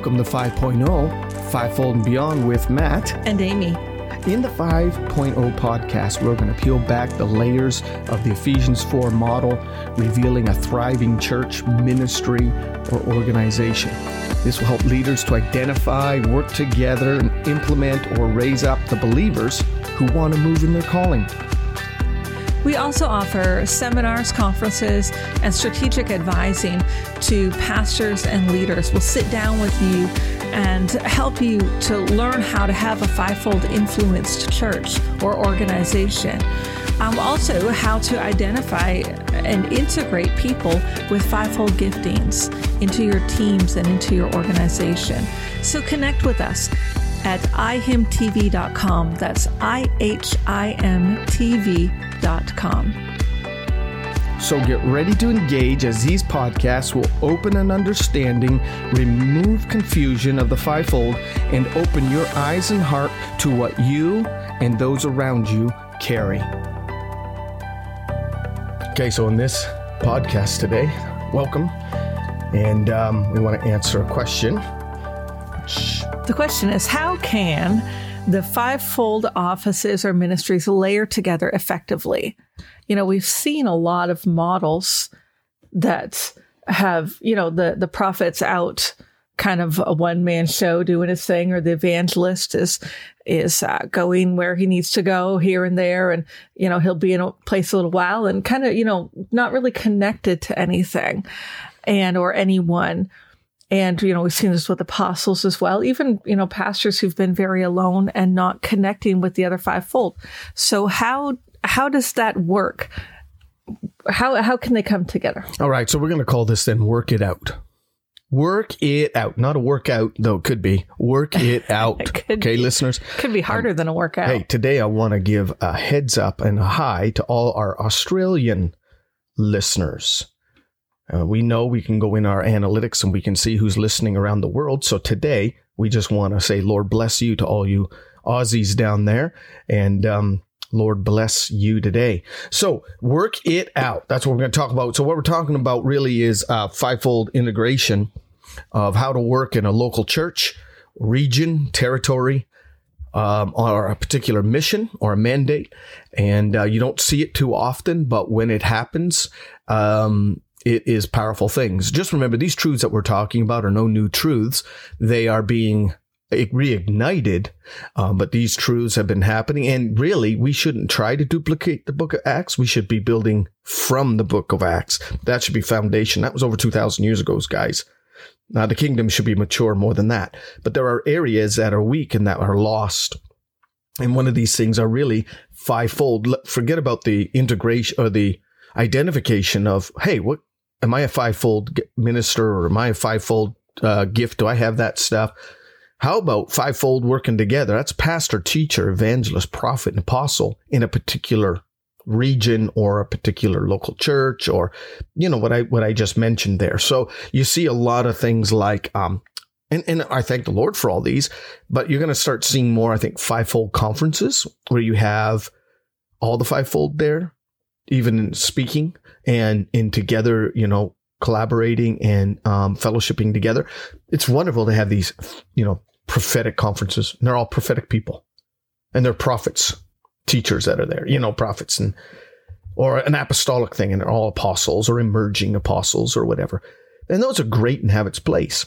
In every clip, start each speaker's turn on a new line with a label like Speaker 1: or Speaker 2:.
Speaker 1: Welcome to 5.0, Fivefold and Beyond with Matt.
Speaker 2: And Amy.
Speaker 1: In the 5.0 podcast, we're going to peel back the layers of the Ephesians 4 model, revealing a thriving church, ministry, or organization. This will help leaders to identify, work together, and implement or raise up the believers who want to move in their calling.
Speaker 2: We also offer seminars, conferences, and strategic advising to pastors and leaders. We'll sit down with you and help you to learn how to have a fivefold influenced church or organization. Um, also, how to identify and integrate people with fivefold giftings into your teams and into your organization. So connect with us at ihimtv.com. That's I H I M TV.com.
Speaker 1: So get ready to engage as these podcasts will open an understanding, remove confusion of the fivefold, and open your eyes and heart to what you and those around you carry. Okay, so in this podcast today, welcome, and um, we want to answer a question.
Speaker 2: The question is How can the fivefold offices or ministries layer together effectively? You know, we've seen a lot of models that have, you know, the, the prophets out kind of a one man show doing his thing, or the evangelist is is uh, going where he needs to go here and there, and you know he'll be in a place a little while and kind of you know not really connected to anything, and or anyone. And, you know, we've seen this with apostles as well, even, you know, pastors who've been very alone and not connecting with the other fivefold. So how, how does that work? How, how can they come together?
Speaker 1: All right. So we're going to call this then work it out. Work it out. Not a workout, though, it could be. Work it out. it okay,
Speaker 2: be.
Speaker 1: listeners?
Speaker 2: Could be harder um, than a workout.
Speaker 1: Hey, today I want to give a heads up and a hi to all our Australian listeners. Uh, we know we can go in our analytics and we can see who's listening around the world. So today we just want to say, Lord bless you to all you Aussies down there. And, um, Lord bless you today. So work it out. That's what we're going to talk about. So what we're talking about really is uh, fivefold integration of how to work in a local church, region, territory, um, or a particular mission or a mandate. And uh, you don't see it too often, but when it happens, um, it is powerful things. Just remember these truths that we're talking about are no new truths. They are being reignited, um, but these truths have been happening. And really, we shouldn't try to duplicate the book of Acts. We should be building from the book of Acts. That should be foundation. That was over 2,000 years ago, guys. Now, the kingdom should be mature more than that. But there are areas that are weak and that are lost. And one of these things are really fivefold. Forget about the integration or the identification of, hey, what am I a fivefold minister or am I a fivefold uh, gift? Do I have that stuff? How about fivefold working together? That's pastor, teacher, evangelist, prophet, and apostle in a particular region or a particular local church or, you know, what I, what I just mentioned there. So you see a lot of things like, um, and, and I thank the Lord for all these, but you're going to start seeing more, I think, fivefold conferences where you have all the fivefold there, even in speaking and in together, you know, collaborating and um, fellowshipping together. It's wonderful to have these, you know, prophetic conferences. And they're all prophetic people, and they're prophets, teachers that are there. You know, prophets and or an apostolic thing, and they're all apostles or emerging apostles or whatever. And those are great and have its place.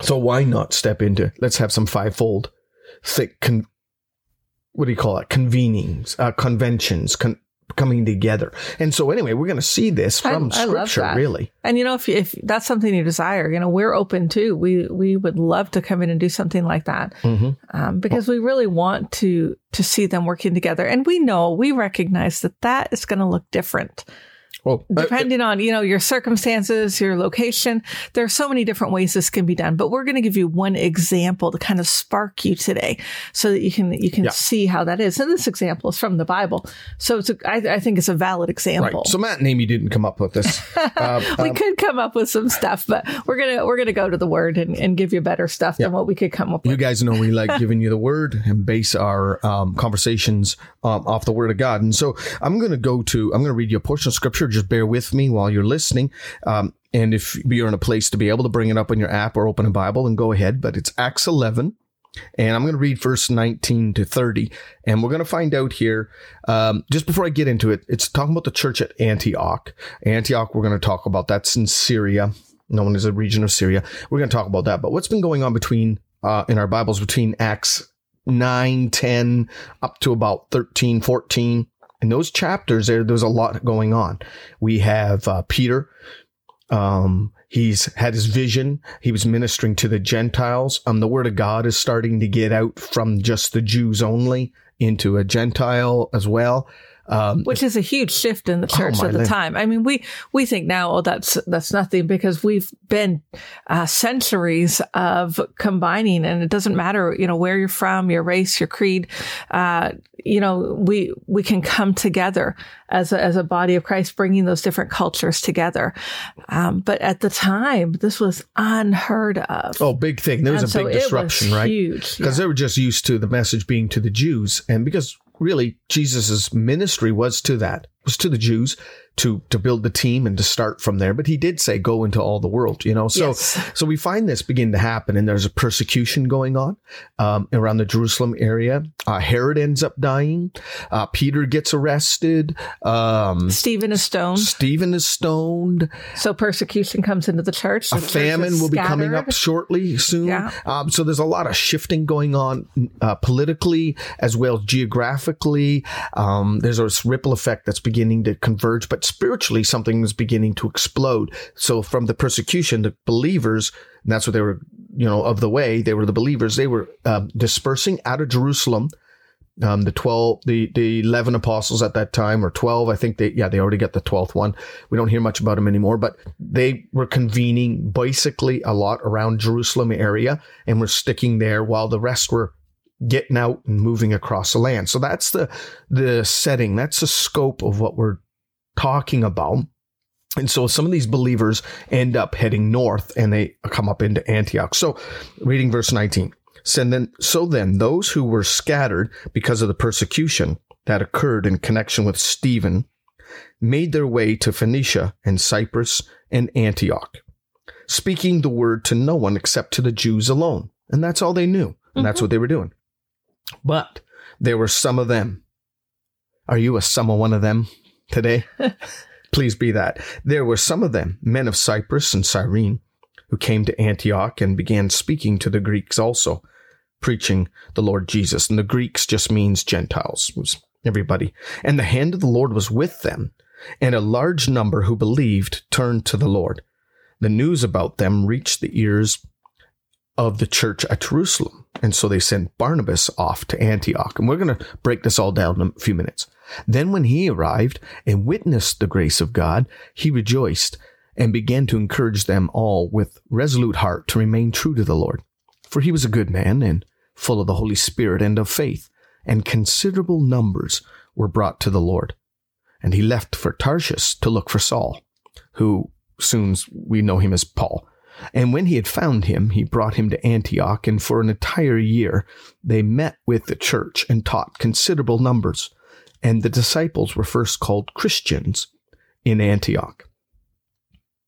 Speaker 1: So why not step into? Let's have some fivefold, thick. Con, what do you call it? Convenings, uh, conventions, con, coming together. And so anyway, we're going to see this from I, scripture, I really.
Speaker 2: And you know, if, if that's something you desire, you know, we're open too. We, we would love to come in and do something like that. Mm-hmm. Um, because we really want to, to see them working together. And we know, we recognize that that is going to look different well, depending uh, on you know your circumstances, your location, there are so many different ways this can be done. But we're going to give you one example to kind of spark you today, so that you can you can yeah. see how that is. And this example is from the Bible, so it's a, I, I think it's a valid example.
Speaker 1: Right. So Matt and Amy didn't come up with this.
Speaker 2: Uh, we um, could come up with some stuff, but we're gonna we're gonna go to the Word and, and give you better stuff yeah. than what we could come up with.
Speaker 1: You guys know we like giving you the Word and base our um, conversations um, off the Word of God. And so I'm going to go to I'm going to read you a portion of Scripture or just bear with me while you're listening. Um, and if you're in a place to be able to bring it up on your app or open a Bible, then go ahead. But it's Acts 11. And I'm going to read verse 19 to 30. And we're going to find out here, um, just before I get into it, it's talking about the church at Antioch. Antioch, we're going to talk about that's in Syria, known as a region of Syria. We're going to talk about that. But what's been going on between, uh, in our Bibles between Acts 9, 10, up to about 13, 14? In those chapters, there, there's a lot going on. We have uh, Peter um, he's had his vision. He was ministering to the Gentiles. Um, the word of God is starting to get out from just the Jews only into a Gentile as well.
Speaker 2: Um, Which is a huge shift in the oh, church oh at the time. I mean, we we think now, oh, that's that's nothing because we've been uh, centuries of combining, and it doesn't matter, you know, where you're from, your race, your creed. Uh, you know, we we can come together as a, as a body of Christ, bringing those different cultures together. Um, but at the time, this was unheard of.
Speaker 1: Oh, big thing! There was and a so big disruption, right?
Speaker 2: Huge,
Speaker 1: because yeah. they were just used to the message being to the Jews, and because really Jesus's ministry was to that, was to the Jews to to build the team and to start from there. But he did say, "Go into all the world," you know. So yes. so we find this begin to happen, and there's a persecution going on um, around the Jerusalem area. Uh, Herod ends up dying. Uh, Peter gets arrested.
Speaker 2: Um, Stephen is stoned.
Speaker 1: Stephen is stoned.
Speaker 2: So persecution comes into the church.
Speaker 1: The a famine will be coming up shortly, soon. Yeah. Um, so there's a lot of shifting going on uh, politically as well as geographically. Um, there's a ripple effect that's beginning to converge, but spiritually something was beginning to explode. So from the persecution, the believers, that's what they were, you know, of the way, they were the believers, they were uh, dispersing out of Jerusalem. Um, the 12, the, the 11 apostles at that time, or 12, I think they, yeah, they already got the 12th one. We don't hear much about them anymore, but they were convening basically a lot around Jerusalem area and were sticking there while the rest were getting out and moving across the land. So that's the, the setting. That's the scope of what we're talking about. And so some of these believers end up heading north and they come up into Antioch. So reading verse 19. So then, so then those who were scattered because of the persecution that occurred in connection with Stephen made their way to Phoenicia and Cyprus and Antioch, speaking the word to no one except to the Jews alone. And that's all they knew. And mm-hmm. that's what they were doing. But there were some of them. Are you a some of one of them? Today. Please be that. There were some of them, men of Cyprus and Cyrene, who came to Antioch and began speaking to the Greeks also, preaching the Lord Jesus. And the Greeks just means Gentiles, was everybody. And the hand of the Lord was with them, and a large number who believed turned to the Lord. The news about them reached the ears of the church at Jerusalem. And so they sent Barnabas off to Antioch. And we're going to break this all down in a few minutes. Then when he arrived and witnessed the grace of God, he rejoiced and began to encourage them all with resolute heart to remain true to the Lord. For he was a good man and full of the Holy Spirit and of faith, and considerable numbers were brought to the Lord. And he left for Tarshish to look for Saul, who soon we know him as Paul. And when he had found him, he brought him to Antioch, and for an entire year they met with the church and taught considerable numbers and the disciples were first called Christians in Antioch.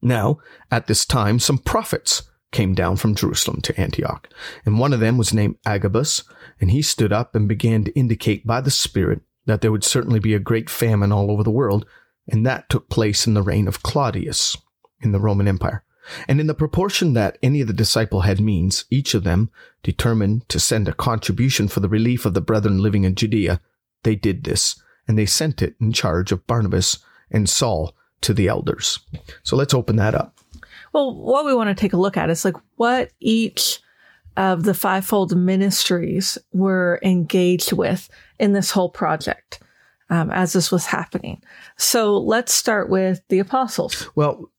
Speaker 1: Now, at this time, some prophets came down from Jerusalem to Antioch, and one of them was named Agabus, and he stood up and began to indicate by the Spirit that there would certainly be a great famine all over the world, and that took place in the reign of Claudius in the Roman Empire. And in the proportion that any of the disciple had means, each of them determined to send a contribution for the relief of the brethren living in Judea, they did this, and they sent it in charge of Barnabas and Saul to the elders. So let's open that up.
Speaker 2: Well, what we want to take a look at is like what each of the fivefold ministries were engaged with in this whole project um, as this was happening. So let's start with the apostles.
Speaker 1: Well,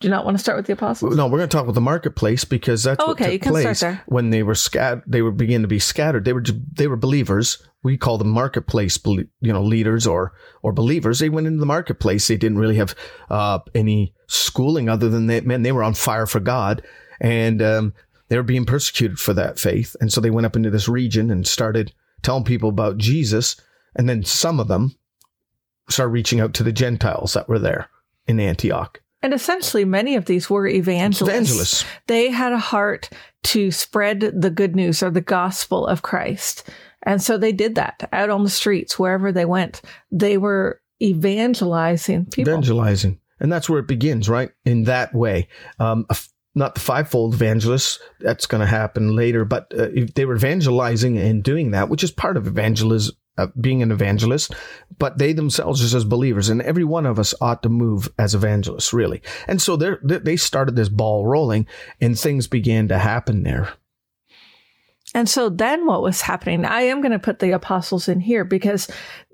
Speaker 2: do you not want to start with the apostles?
Speaker 1: No, we're going to talk about the marketplace because that's oh, okay. what took place when they were scattered. They were beginning to be scattered. They were they were believers. We call them marketplace, you know, leaders or or believers. They went into the marketplace. They didn't really have uh, any schooling other than that. man. They were on fire for God, and um, they were being persecuted for that faith. And so they went up into this region and started telling people about Jesus. And then some of them started reaching out to the Gentiles that were there in Antioch.
Speaker 2: And essentially, many of these were evangelists.
Speaker 1: Evangelists.
Speaker 2: They had a heart to spread the good news or the gospel of Christ. And so they did that out on the streets, wherever they went. They were evangelizing people.
Speaker 1: Evangelizing. And that's where it begins, right? In that way. Um, not the fivefold evangelists, that's going to happen later, but uh, they were evangelizing and doing that, which is part of evangelism, uh, being an evangelist, but they themselves just as believers, and every one of us ought to move as evangelists, really. And so they started this ball rolling, and things began to happen there.
Speaker 2: And so then what was happening? I am going to put the apostles in here because,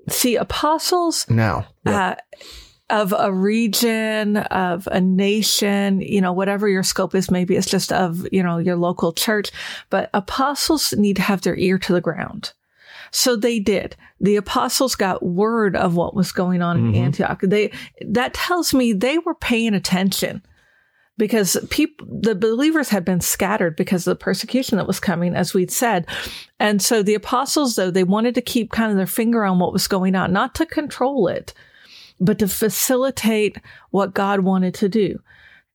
Speaker 2: see, apostles
Speaker 1: now.
Speaker 2: Uh, of a region, of a nation, you know, whatever your scope is, maybe it's just of, you know, your local church, but apostles need to have their ear to the ground. So they did. The apostles got word of what was going on mm-hmm. in Antioch. They, that tells me they were paying attention because people, the believers had been scattered because of the persecution that was coming, as we'd said. And so the apostles, though, they wanted to keep kind of their finger on what was going on, not to control it, but to facilitate what God wanted to do.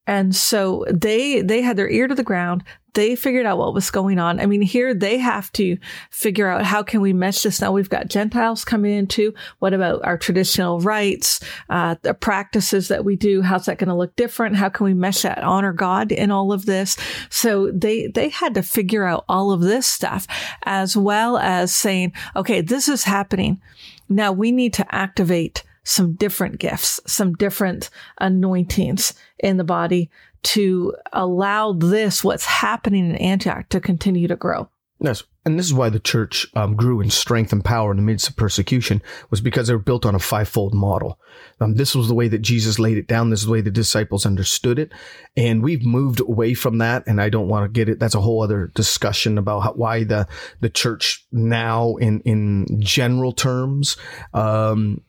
Speaker 2: And so they they had their ear to the ground. They figured out what was going on. I mean, here they have to figure out how can we mesh this. Now we've got Gentiles coming in too. What about our traditional rites, uh, the practices that we do? How's that going to look different? How can we mesh that, honor God in all of this? So they they had to figure out all of this stuff as well as saying, okay, this is happening. Now we need to activate some different gifts, some different anointings in the body to allow this, what's happening in Antioch, to continue to grow.
Speaker 1: Yes. And this is why the church um, grew in strength and power in the midst of persecution was because they were built on a fivefold model. Um, this was the way that Jesus laid it down. This is the way the disciples understood it. And we've moved away from that. And I don't want to get it. That's a whole other discussion about how, why the, the church now in, in general terms, um,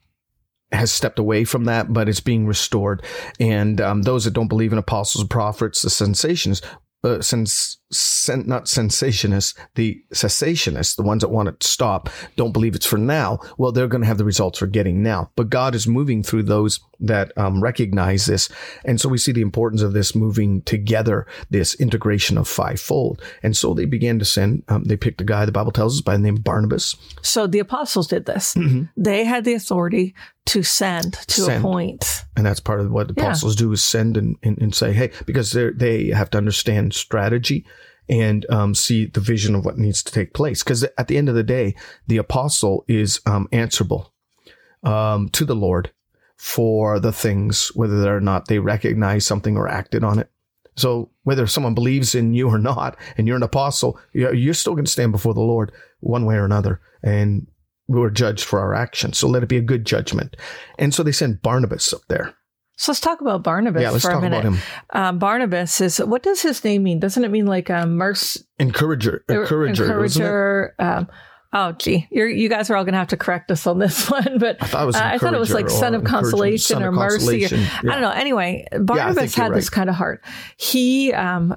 Speaker 1: has stepped away from that, but it's being restored. And um, those that don't believe in apostles and prophets, the sensations, uh, since sen- not sensationists, the cessationists, the ones that want it to stop, don't believe it's for now. Well, they're going to have the results for getting now. But God is moving through those that um, recognize this, and so we see the importance of this moving together, this integration of fivefold. And so they began to send. Um, they picked a guy the Bible tells us by the name of Barnabas.
Speaker 2: So the apostles did this. Mm-hmm. They had the authority to send to send. appoint.
Speaker 1: And that's part of what the apostles yeah. do is send and, and, and say, hey, because they they have to understand strategy and um, see the vision of what needs to take place. Because at the end of the day, the apostle is um, answerable um, to the Lord for the things, whether or not they recognize something or acted on it. So whether someone believes in you or not, and you're an apostle, you're still going to stand before the Lord one way or another. And we're judged for our actions. So let it be a good judgment. And so they sent Barnabas up there.
Speaker 2: So let's talk about Barnabas yeah, let's for a talk minute. About him. Um, Barnabas is what does his name mean? Doesn't it mean like a merc-
Speaker 1: encourager? Encourager.
Speaker 2: Encourager. Um, oh, gee, You're, you guys are all going to have to correct us on this one. But
Speaker 1: I thought it was, uh,
Speaker 2: I thought it was like son of consolation son or of mercy. Or, yeah. I don't know. Anyway, Barnabas yeah, had right. this kind of heart. He um,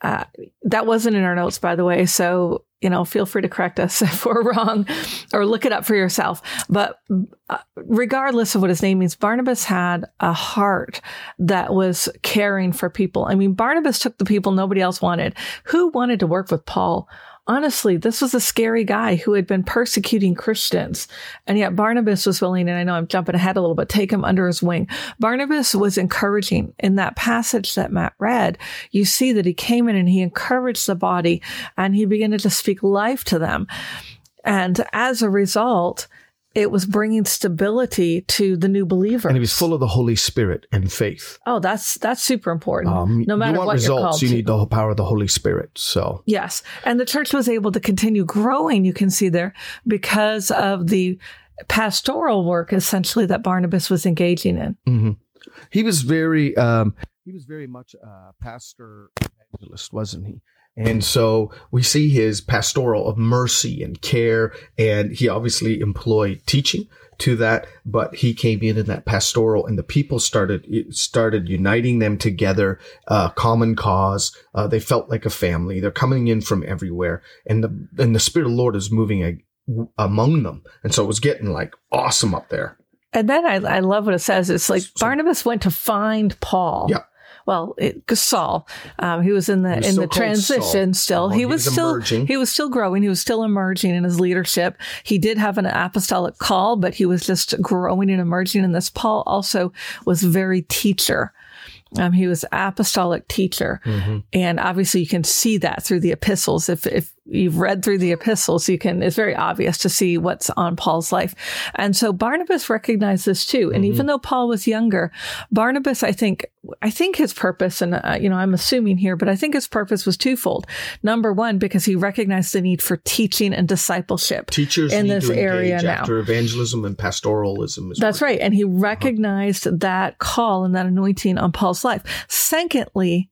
Speaker 2: uh, that wasn't in our notes, by the way. So you know, feel free to correct us if we're wrong or look it up for yourself. But uh, regardless of what his name means, Barnabas had a heart that was caring for people. I mean, Barnabas took the people nobody else wanted. Who wanted to work with Paul? Honestly, this was a scary guy who had been persecuting Christians. And yet Barnabas was willing, and I know I'm jumping ahead a little bit, take him under his wing. Barnabas was encouraging in that passage that Matt read. You see that he came in and he encouraged the body and he began to speak life to them. And as a result, it was bringing stability to the new believer.
Speaker 1: And he was full of the Holy Spirit and faith.
Speaker 2: Oh, that's that's super important. Um, no matter
Speaker 1: you want
Speaker 2: what
Speaker 1: results,
Speaker 2: you
Speaker 1: to. need the power of the Holy Spirit. So
Speaker 2: yes, and the church was able to continue growing. You can see there because of the pastoral work, essentially that Barnabas was engaging in.
Speaker 1: Mm-hmm. He was very um, he was very much a pastor evangelist, wasn't he? And so we see his pastoral of mercy and care, and he obviously employed teaching to that, but he came in in that pastoral, and the people started started uniting them together, uh, common cause. Uh, they felt like a family. They're coming in from everywhere, and the and the Spirit of the Lord is moving a, among them, and so it was getting like awesome up there.
Speaker 2: And then I, I love what it says. It's like Barnabas went to find Paul.
Speaker 1: Yeah.
Speaker 2: Well, it, Saul, um, he was in the
Speaker 1: was
Speaker 2: in the transition.
Speaker 1: Saul.
Speaker 2: Still,
Speaker 1: Oh,
Speaker 2: he,
Speaker 1: he
Speaker 2: was,
Speaker 1: was
Speaker 2: still
Speaker 1: emerging.
Speaker 2: he was still growing. He was still emerging in his leadership. He did have an apostolic call, but he was just growing and emerging in this. Paul also was very teacher. Um, he was apostolic teacher,
Speaker 1: Mm-hmm.
Speaker 2: and obviously you can see that through the epistles. If if you've read through the epistles, you can. It's very obvious to see what's on Paul's life, and so Barnabas recognized this too. And even though Paul was younger, Barnabas, I think, I think his purpose, and uh, you know, I'm assuming here, but I think his purpose was twofold. Number one, because he recognized the need for teaching and discipleship.
Speaker 1: Teachers
Speaker 2: in this area now.
Speaker 1: after evangelism and pastoralism. Is
Speaker 2: That's right. And he recognized that call and that anointing on Paul's life. Secondly,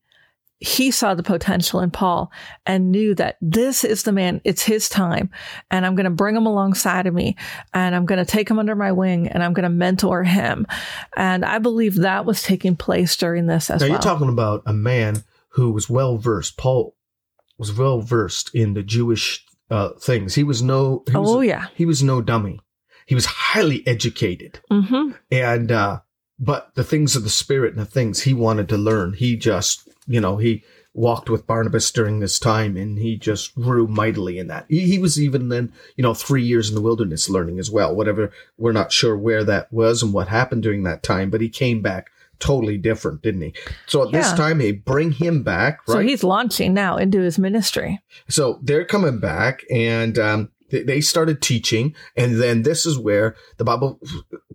Speaker 2: he saw the potential in Paul and knew that this is the man, it's his time. And I'm going to bring him alongside of me and I'm going to take him under my wing and I'm going to mentor him. And I believe that was taking place during this as
Speaker 1: Now
Speaker 2: well.
Speaker 1: you're talking about a man who was well versed. Paul was well versed in the Jewish uh, things. He was no. He was,
Speaker 2: oh, yeah.
Speaker 1: He was no dummy. He was highly educated,
Speaker 2: hmm
Speaker 1: and uh, but the things of the spirit and the things he wanted to learn, he just you know he walked with Barnabas during this time, and he just grew mightily in that. He, he was even then you know three years in the wilderness learning as well. Whatever we're not sure where that was and what happened during that time, but he came back totally different, didn't he? So at this time, they bring him back, right?
Speaker 2: So he's launching now into his ministry.
Speaker 1: So they're coming back and um, they, started teaching. And then this is where the Bible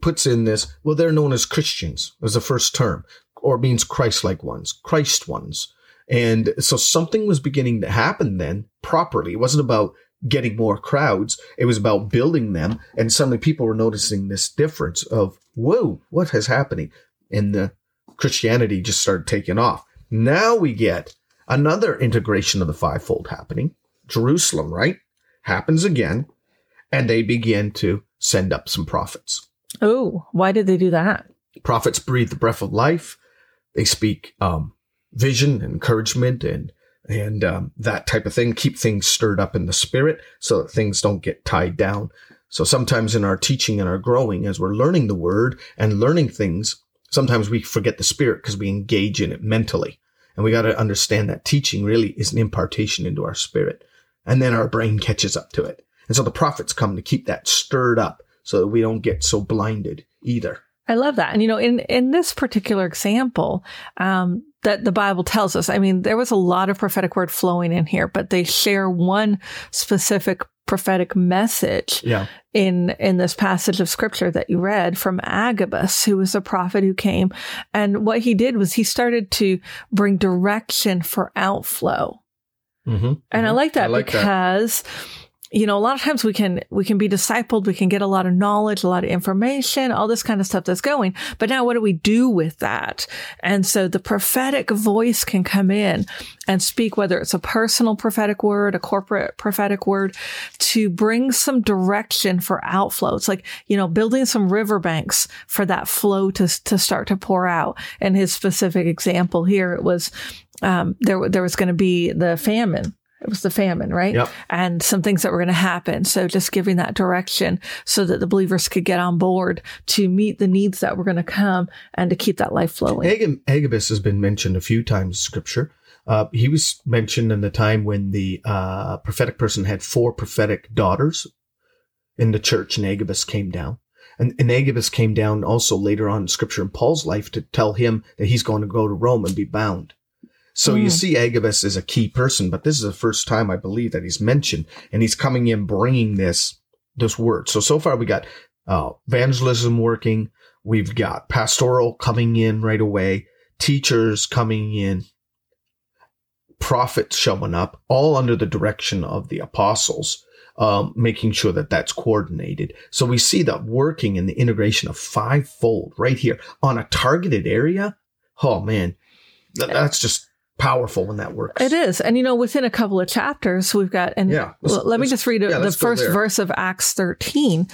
Speaker 1: puts in this. Well, they're known as Christians was the first term or means Christ-like ones, Christ ones. And so something was beginning to happen then properly. It wasn't about getting more crowds. It was about building them. And suddenly people were noticing this difference of, whoa, what is happening? And the Christianity just started taking off. Now we get another integration of the fivefold happening. Jerusalem, right? Happens again. And they begin to send up some prophets.
Speaker 2: Oh, why did they do that?
Speaker 1: Prophets breathe the breath of life. They speak um, vision, encouragement, and and um, that type of thing. Keep things stirred up in the spirit so that things don't get tied down. So sometimes in our teaching and our growing, as we're learning the word and learning things, sometimes we forget the spirit because we engage in it mentally. And we got to understand that teaching really is an impartation into our spirit. And then our brain catches up to it. And so the prophets come to keep that stirred up so that we don't get so blinded either.
Speaker 2: I love that. And you know, in in this particular example, um, that the Bible tells us, I mean, there was a lot of prophetic word flowing in here, but they share one specific prophetic message
Speaker 1: Yeah.
Speaker 2: in in this passage of scripture that you read from Agabus, who was a prophet who came, and what he did was he started to bring direction for outflow.
Speaker 1: Mm-hmm.
Speaker 2: And I like that
Speaker 1: I like that.
Speaker 2: You know a lot of times we can we can be discipled we can get a lot of knowledge a lot of information all this kind of stuff that's going. But now what do we do with that? And so the prophetic voice can come in and speak whether it's a personal prophetic word a corporate prophetic word to bring some direction for outflow. It's like you know building some riverbanks for that flow to to start to pour out. And his specific example here it was um, there there was going to be the famine it was the famine, right?
Speaker 1: Yep.
Speaker 2: And some things that were going to happen. So just giving that direction so that the believers could get on board to meet the needs that were going to come and to keep that life flowing.
Speaker 1: Agab- Agabus has been mentioned a few times in scripture. Uh, he was mentioned in the time when the uh, prophetic person had four prophetic daughters in the church, and Agabus came down. And, and Agabus came down also later on in scripture in Paul's life to tell him that he's going to go to Rome and be bound. So you
Speaker 2: Mm.
Speaker 1: see Agabus is a key person, but this is the first time I believe that he's mentioned, and he's coming in bringing this this word. So so far we got uh, evangelism working, we've got pastoral coming in right away, teachers coming in, prophets showing up, all under the direction of the apostles, um, making sure that that's coordinated. So we see that working in the integration of fivefold right here on a targeted area. Oh man, that's just powerful when that works.
Speaker 2: It is. And you know, within a couple of chapters, we've got, and
Speaker 1: Yeah,
Speaker 2: l- let me just read
Speaker 1: yeah,
Speaker 2: the first verse of Acts 13,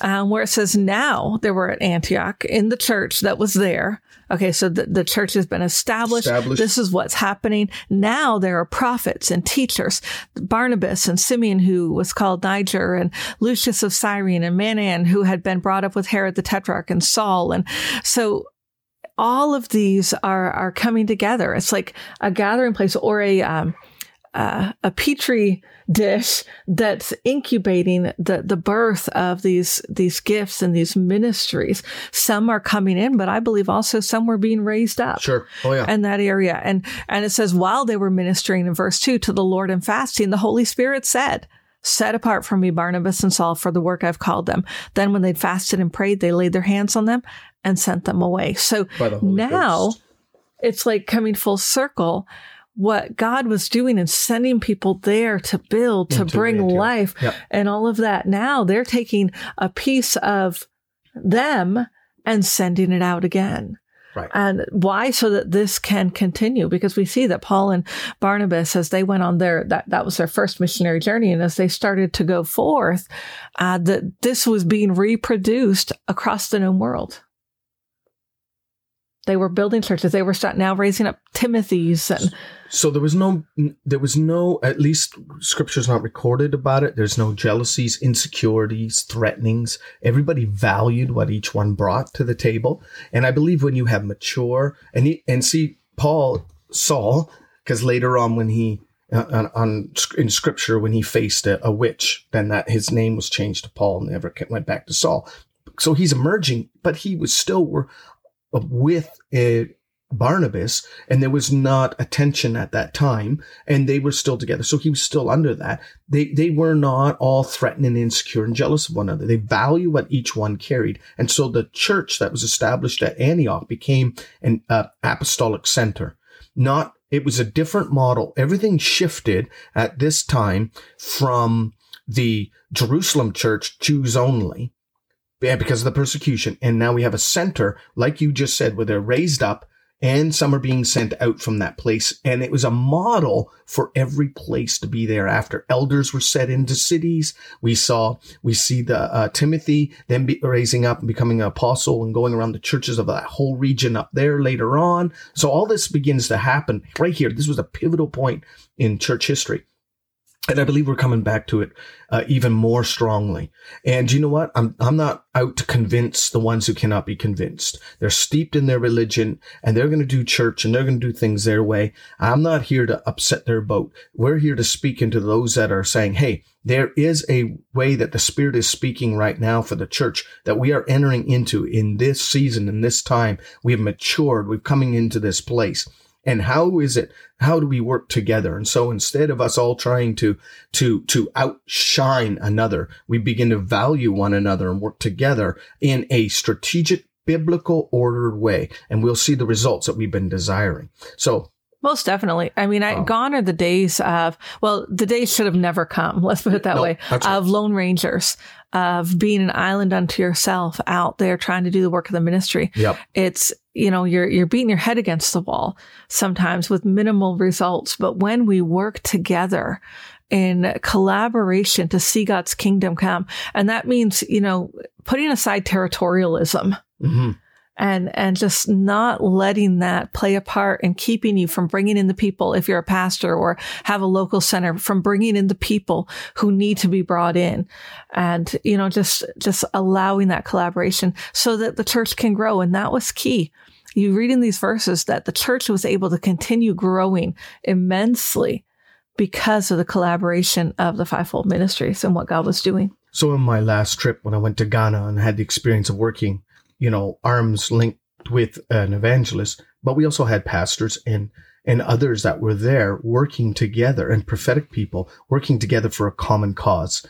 Speaker 2: um, where it says, Now there were at Antioch in the church that was there. Okay, so the, the church has been established.
Speaker 1: Established.
Speaker 2: This is what's happening. Now there are prophets and teachers, Barnabas and Simeon, who was called Niger, and Lucius of Cyrene, and Manaen, who had been brought up with Herod the Tetrarch, and Saul. And so all of these are are coming together. It's like a gathering place or a um, uh, a petri dish that's incubating the the birth of these these gifts and these ministries. Some are coming in, but I believe also some were being raised up
Speaker 1: Sure. Oh yeah.
Speaker 2: in that area. And and it says while they were ministering in verse two to the Lord and fasting, the Holy Spirit said. Set apart for me Barnabas and Saul for the work I've called them. Then, when they'd fasted and prayed, they laid their hands on them and sent them away. So
Speaker 1: the
Speaker 2: now
Speaker 1: Ghost.
Speaker 2: it's like coming full circle. What God was doing and sending people there to build, to bring life, and all of that. Now they're taking a piece of them and sending it out again.
Speaker 1: Right.
Speaker 2: And why? So that this can continue because we see that Paul and Barnabas, as they went on their, that, that was their first missionary journey. And as they started to go forth, uh, that this was being reproduced across the known world. They were building churches. They were start now raising up Timothy's and
Speaker 1: So there was no, there was no, at least scripture's not recorded about it. There's no jealousies, insecurities, threatenings. Everybody valued what each one brought to the table. And I believe when you have mature and he, and see Paul, Saul, because later on when he, uh, on, on in scripture when he faced a, a witch, then that his name was changed to Paul and never went back to Saul. So he's emerging, but he was still were with uh, Barnabas, and there was not a tension at that time, and they were still together. So he was still under that. They they were not all threatening, insecure, and jealous of one another. They value what each one carried, and so the church that was established at Antioch became an uh, apostolic center. Not it was a different model. Everything shifted at this time from the Jerusalem church, Jews only, yeah, because of the persecution. And now we have a center, like you just said, where they're raised up and some are being sent out from that place. And it was a model for every place to be thereafter. Elders were set into cities. We saw, we see the uh, Timothy then be raising up and becoming an apostle and going around the churches of that whole region up there later on. So all this begins to happen right here. This was a pivotal point in church history. And I believe we're coming back to it uh, even more strongly. And you know what? I'm I'm not out to convince the ones who cannot be convinced. They're steeped in their religion and they're going to do church and they're going to do things their way. I'm not here to upset their boat. We're here to speak into those that are saying, "Hey, there is a way that the Spirit is speaking right now for the church that we are entering into in this season, in this time. We have matured. We're coming into this place." And how is it how do we work together? And so instead of us all trying to to to outshine another we begin to value one another and work together in a strategic biblical ordered way. And we'll see the results that we've been desiring. So
Speaker 2: Most definitely. I mean, I,
Speaker 1: Oh.
Speaker 2: gone are the days of, well, the days should have never come. Let's put it that
Speaker 1: No,
Speaker 2: way.
Speaker 1: right.
Speaker 2: Of lone rangers, of being an island unto yourself out there trying to do the work of the ministry.
Speaker 1: yep
Speaker 2: It's, you know, you're, you're beating your head against the wall sometimes with minimal results. But when we work together in collaboration to see God's kingdom come, and that means, you know, putting aside territorialism
Speaker 1: hmm
Speaker 2: and and just not letting that play a part in keeping you from bringing in the people if you're a pastor or have a local center from bringing in the people who need to be brought in and you know just just allowing that collaboration so that the church can grow. And that was key. You read in these verses that the church was able to continue growing immensely because of the collaboration of the fivefold ministries and what God was doing.
Speaker 1: So in my last trip when I went to Ghana and had the experience of working, you know, arms linked with an evangelist, but we also had pastors and and others that were there working together and prophetic people working together for a common cause.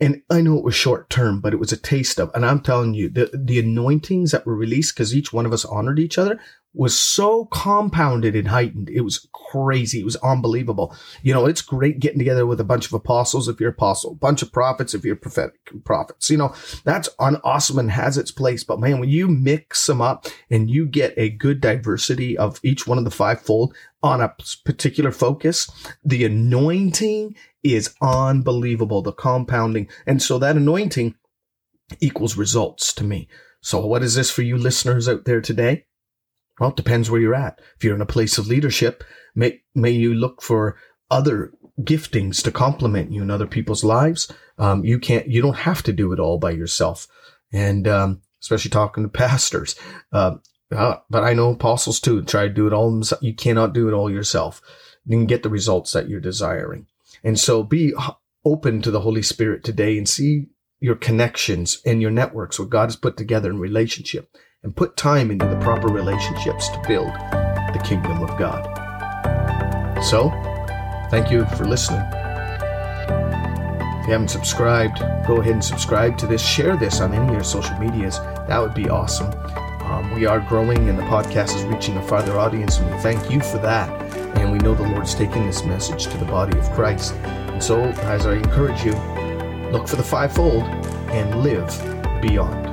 Speaker 1: And I know it was short term, but it was a taste of, and I'm telling you, the, the anointings that were released because each one of us honored each other was so compounded and heightened. It was crazy. It was unbelievable. You know, it's great getting together with a bunch of apostles if you're apostle, a bunch of prophets if you're prophetic prophets. You know, that's un- awesome and has its place. But man, when you mix them up and you get a good diversity of each one of the fivefold on a particular focus, the anointing is unbelievable. The compounding. And so that anointing equals results to me. So what is this for you listeners out there today? Well, it depends where you're at. If you're in a place of leadership, may, may you look for other giftings to complement you in other people's lives. Um, you can't, you don't have to do it all by yourself. And, um, especially talking to pastors. Uh, uh, but I know apostles too try to do it all. You cannot do it all yourself. You can get the results that you're desiring. And so be open to the Holy Spirit today and see your connections and your networks, what God has put together in relationship and put time into the proper relationships to build the kingdom of God. So, thank you for listening. If you haven't subscribed, go ahead and subscribe to this. Share this on any of your social medias. That would be awesome. Um, we are growing and the podcast is reaching a farther audience, and we thank you for that. And we know the Lord's taking this message to the body of Christ. And so, as I encourage you, look for the fivefold and live beyond.